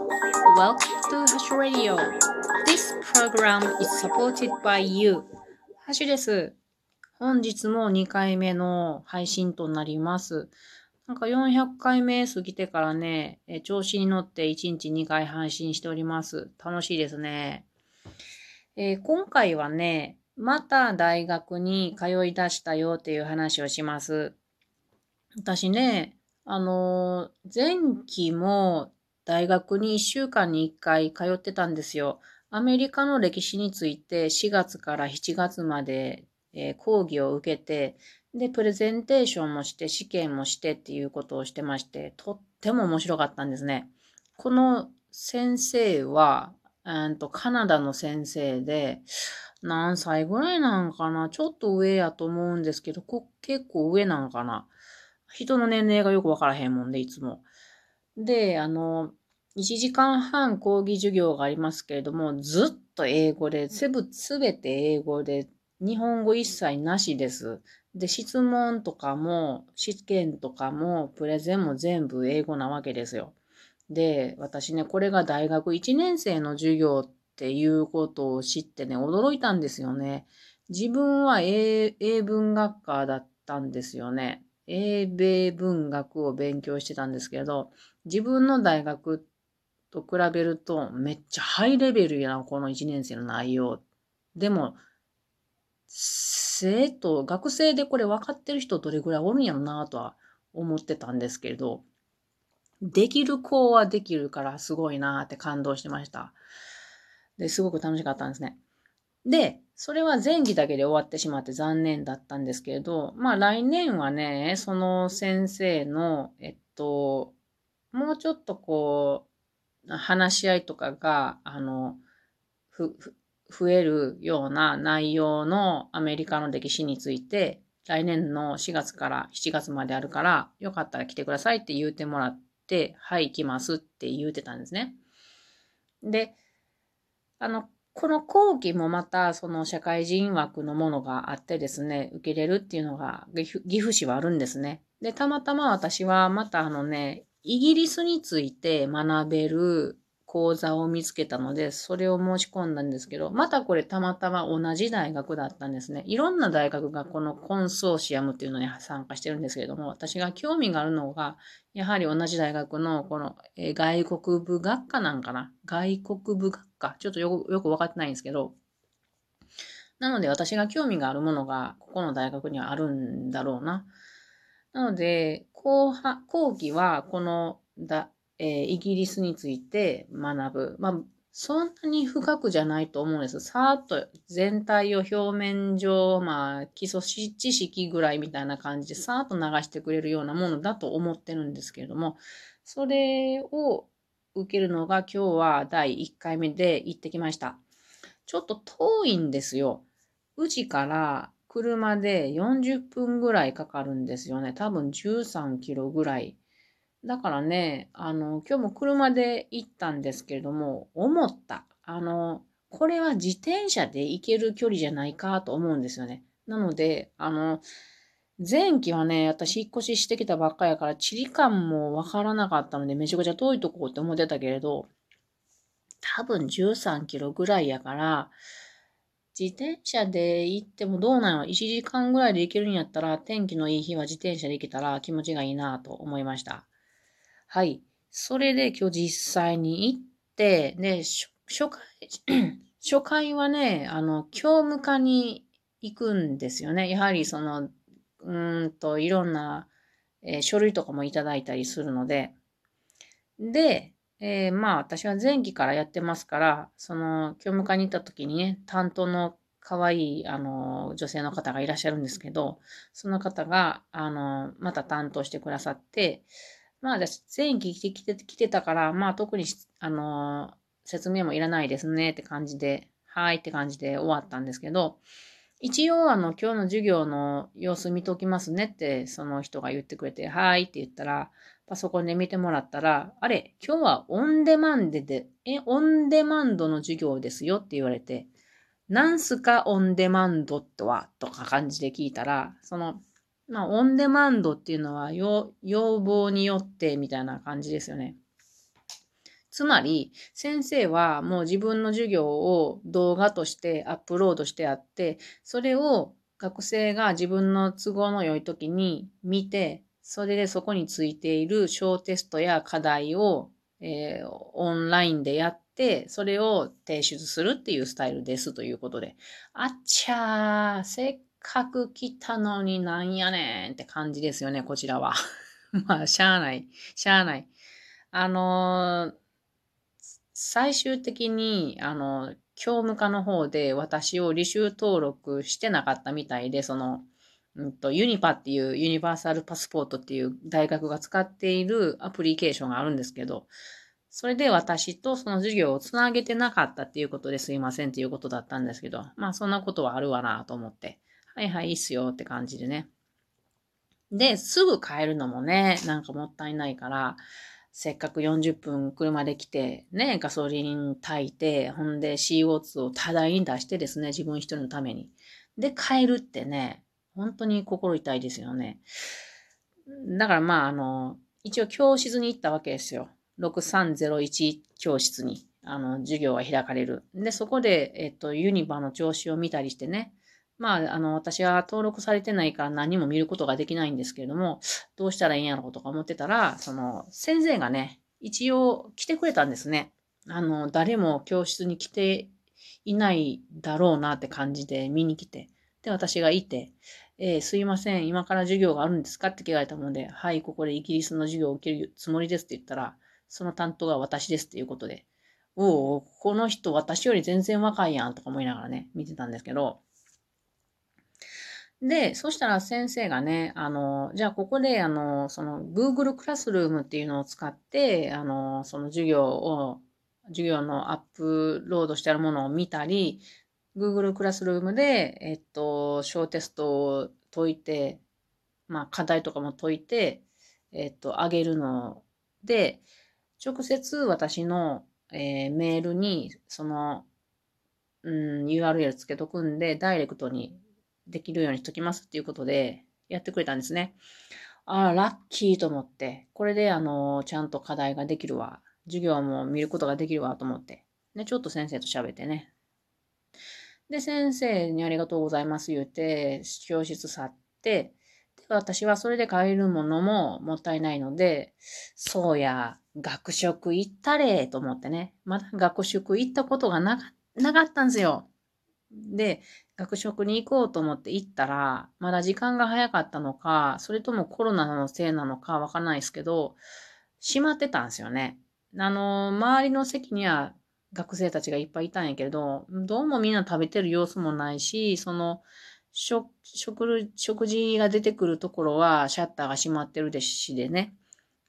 Welcome to Hash Radio. This program is supported by you. ハシです。本日も2回目の配信となります。なんか400回目過ぎてからね、調子に乗って1日2回配信しております。楽しいですね。えー、今回はね、また大学に通い出したよっていう話をします。私ね、あの前期も大学に1週間に1回通ってたんですよ。アメリカの歴史について4月から7月まで、えー、講義を受けて、で、プレゼンテーションもして、試験もしてっていうことをしてまして、とっても面白かったんですね。この先生は、うんとカナダの先生で、何歳ぐらいなんかな？ちょっと上やと思うんですけど、結構上なんかな？人の年齢がよくわからへんもんで、いつも。で、あの、1時間半講義授業がありますけれども、ずっと英語で、すべて英語で、日本語一切なしです。で、質問とかも、試験とかも、プレゼンも全部英語なわけですよ。で、私ね、これが大学1年生の授業っていうことを知ってね、驚いたんですよね。自分は英英文学科だったんですよね。英米文学を勉強してたんですけど、自分の大学と比べるとめっちゃハイレベルやな、この1年生の内容。でも、生徒、学生でこれ分かってる人どれぐらいおるんやろなとは思ってたんですけれど、できる子はできるからすごいなって感動してました。で、すごく楽しかったんですね。で、それは前期だけで終わってしまって残念だったんですけれど、まあ来年はね、その先生の、えっと、もうちょっとこう、話し合いとかが、あの、ふ、増えるような内容のアメリカの歴史について、来年の4月から7月まであるから、よかったら来てくださいって言うてもらって、はい、来ますって言うてたんですね。で、あの、この後期もまたその社会人枠のものがあってですね、受けれるっていうのが岐阜市はあるんですね。で、たまたま私はまたあのね、イギリスについて学べる講座を見つけたので、それを申し込んだんですけど、またこれたまたま同じ大学だったんですね。いろんな大学がこのコンソーシアムっていうのに参加してるんですけれども、私が興味があるのが、やはり同じ大学のこの、え外国部学科なんかな外国部学科ちょっとよくよくわかってないんですけど、なので私が興味があるものがここの大学にはあるんだろうな。なので、後半後期はこのだえー、イギリスについて学ぶ。まあ、そんなに深くじゃないと思うんです。さーっと全体を表面上、まあ、基礎知識ぐらいみたいな感じで、さーっと流してくれるようなものだと思ってるんですけれども、それを受けるのが今日は第1回目で行ってきました。ちょっと遠いんですよ。宇治から車で40分ぐらいかかるんですよね。多分13キロぐらいだからね、あの、今日も車で行ったんですけれども、思った。あの、これは自転車で行ける距離じゃないかと思うんですよね。なので、あの、前期はね、私引っ越ししてきたばっかやから、地理感もわからなかったので、めちゃくちゃ遠いとこって思ってたけれど、多分13キロぐらいやから、自転車で行ってもどうなの ?1 時間ぐらいで行けるんやったら、天気のいい日は自転車で行けたら気持ちがいいなと思いました。はい。それで今日実際に行って、で、初回、初回はね、あの、教務課に行くんですよね。やはりその、うんと、いろんな、えー、書類とかもいただいたりするので。で、えー、まあ私は前期からやってますから、その、教務課に行った時にね、担当の可愛い、あの、女性の方がいらっしゃるんですけど、その方が、あの、また担当してくださって、まあ私、前期来て来て来てたから、まあ特に、あの、説明もいらないですねって感じで、はいって感じで終わったんですけど、一応あの、今日の授業の様子見ときますねって、その人が言ってくれて、はいって言ったら、パソコンで見てもらったら、あれ、今日はオンデマンドで、え、オンデマンドの授業ですよって言われて、なんすかオンデマンドとは？とか感じで聞いたら、その、まあ、オンデマンドっていうのは要望によってみたいな感じですよね。つまり、先生はもう自分の授業を動画としてアップロードしてあって、それを学生が自分の都合の良い時に見て、それでそこについている小テストや課題を、えー、オンラインでやって、それを提出するっていうスタイルですということで。あっちゃー、せっかく来たのになんやねんって感じですよね、こちらは。まあ、しゃあない。しゃあない。あのー、最終的に、あの、教務課の方で私を履修登録してなかったみたいで、その、うんと、ユニパっていうユニバーサルパスポートっていう大学が使っているアプリケーションがあるんですけど、それで私とその授業をつなげてなかったっていうことですいませんっていうことだったんですけど、まあそんなことはあるわなと思って、はいはいいいっすよって感じでね。で、すぐ帰るのもね、なんかもったいないから、せっかく40分車で来て、ね、ガソリン炊いて、ほんで CO2 を多大に出してですね、自分一人のために。で、帰るってね、本当に心痛いですよね。だからまあ、あの、一応教室に行ったわけですよ。6301教室に、あの、授業が開かれる。で、そこで、えっと、ユニバの調子を見たりしてね、まあ、あの、私は登録されてないから何も見ることができないんですけれども、どうしたらいいんやろうとか思ってたら、その、先生がね、一応来てくれたんですね。あの、誰も教室に来ていないだろうなって感じで見に来て。で、私がいて、えー、すいません、今から授業があるんですかって聞かれたので、はい、ここでイギリスの授業を受けるつもりですって言ったら、その担当が私ですっていうことで、おお、この人私より全然若いやんとか思いながらね、見てたんですけど、で、そしたら先生がね、あの、じゃあここで、あの、その Google クラスルームっていうのを使って、あの、その授業を、授業のアップロードしてあるものを見たり、Google クラスルームで、えっと、小テストを解いて、まあ、課題とかも解いて、えっと、あげるので、直接私の、えー、メールに、その、うん、URL つけとくんで、ダイレクトにできるようにしときますっていうことでやってくれたんですね。ああ、ラッキーと思って、これであの、ちゃんと課題ができるわ。授業も見ることができるわと思って。で、ちょっと先生と喋ってね。で、先生にありがとうございます言って、教室去って、で、私はそれで帰るものももったいないので、そうや、学食行ったれと思ってね。まだ学食行ったことがなかったんですよ。で、学食に行こうと思って行ったら、まだ時間が早かったのか、それともコロナのせいなのかわかんないですけど、閉まってたんですよね。あの、周りの席には学生たちがいっぱいいたんやけど、どうもみんな食べてる様子もないし、その、食、食、食事が出てくるところはシャッターが閉まってるでしでね。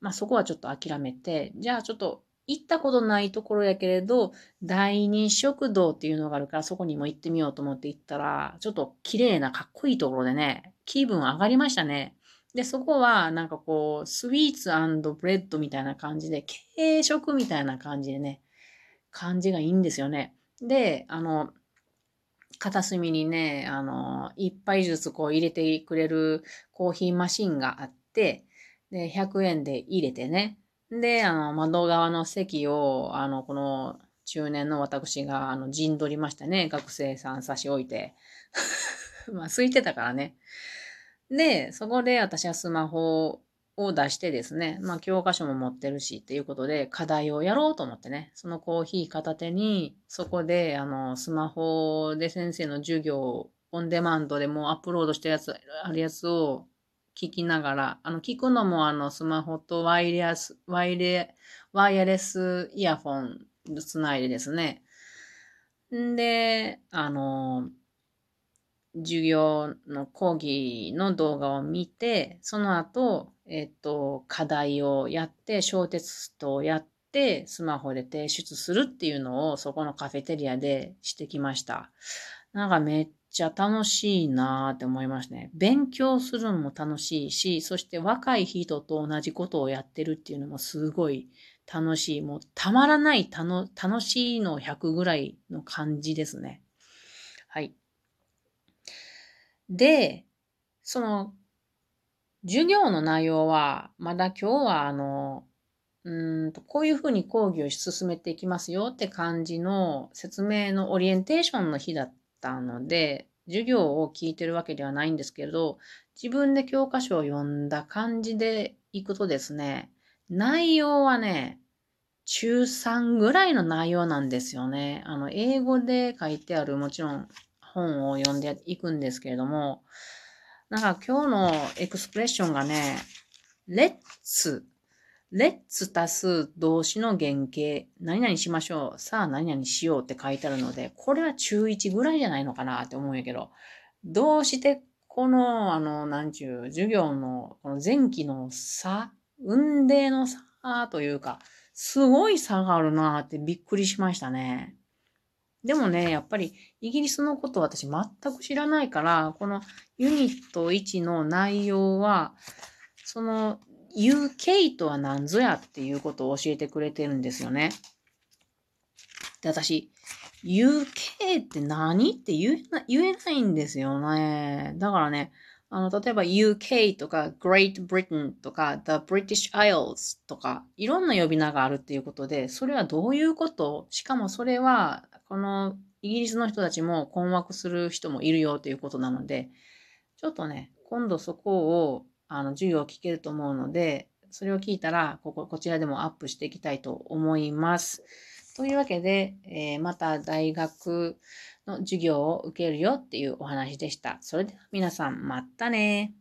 まあそこはちょっと諦めて、じゃあちょっと行ったことないところやけれど、第二食堂っていうのがあるから、そこにも行ってみようと思って行ったら、ちょっと綺麗なかっこいいところでね、気分上がりましたね。で、そこは、なんかこう、スイーツブレッドみたいな感じで、軽食みたいな感じでね、感じがいいんですよね。で、あの、片隅にね、あの、一杯ずつこう入れてくれるコーヒーマシンがあって、で、100円で入れてね、で、あの、窓側の席を、あの、この中年の私が、あの、陣取りましたね。学生さん差し置いて。まあ、空いてたからね。で、そこで私はスマホを出してですね、まあ、教科書も持ってるしっていうことで、課題をやろうと思ってね、そのコーヒー片手に、そこで、あの、スマホで先生の授業オンデマンドでもうアップロードしてるやつ、あるやつを聞きながら、あの、聞くのもあの、スマホとワイヤレス、ワイレ、ワイヤレスイヤフォンつないでですね。んで、あの、授業の講義の動画を見て、その後、えっと、課題をやって、小テストをやって、スマホで提出するっていうのをそこのカフェテリアでしてきました。なんかめっちゃ楽しいなーって思いますね。勉強するのも楽しいし、そして若い人と同じことをやってるっていうのもすごい楽しい。もうたまらない楽しいの100ぐらいの感じですね。はい。で、その、授業の内容は、まだ今日はあの、うんと、こういうふうに講義を進めていきますよって感じの説明のオリエンテーションの日だったので、授業を聞いてるわけではないんですけれど、自分で教科書を読んだ感じでいくとですね、内容はね、中3ぐらいの内容なんですよね。あの、英語で書いてあるもちろん本を読んでいくんですけれども、なんか今日のエクスプレッションがね、レッツレッツ足す動詞の原型、何々しましょう。さあ何々しようって書いてあるので、これは中1ぐらいじゃないのかなって思うんやけど、どうしてこの、あの、なんちゅう、授業の、この前期の差、運命の差というか、すごい差があるなってびっくりしましたね。でもね、やっぱりイギリスのこと私全く知らないから、このユニット1の内容は、その UK とは何ぞやっていうことを教えてくれてるんですよね。で、私、UK って何って言えな言えないんですよね。だからね、あの、例えば UK とか Great Britain とか The British Isles とかいろんな呼び名があるっていうことで、それはどういうこと？しかもそれは、このイギリスの人たちも困惑する人もいるよということなので、ちょっとね、今度そこをあの、授業を聞けると思うので、それを聞いたら、ここ、こちらでもアップしていきたいと思います。というわけで、えー、また大学の授業を受けるよっていうお話でした。それでは皆さん、またね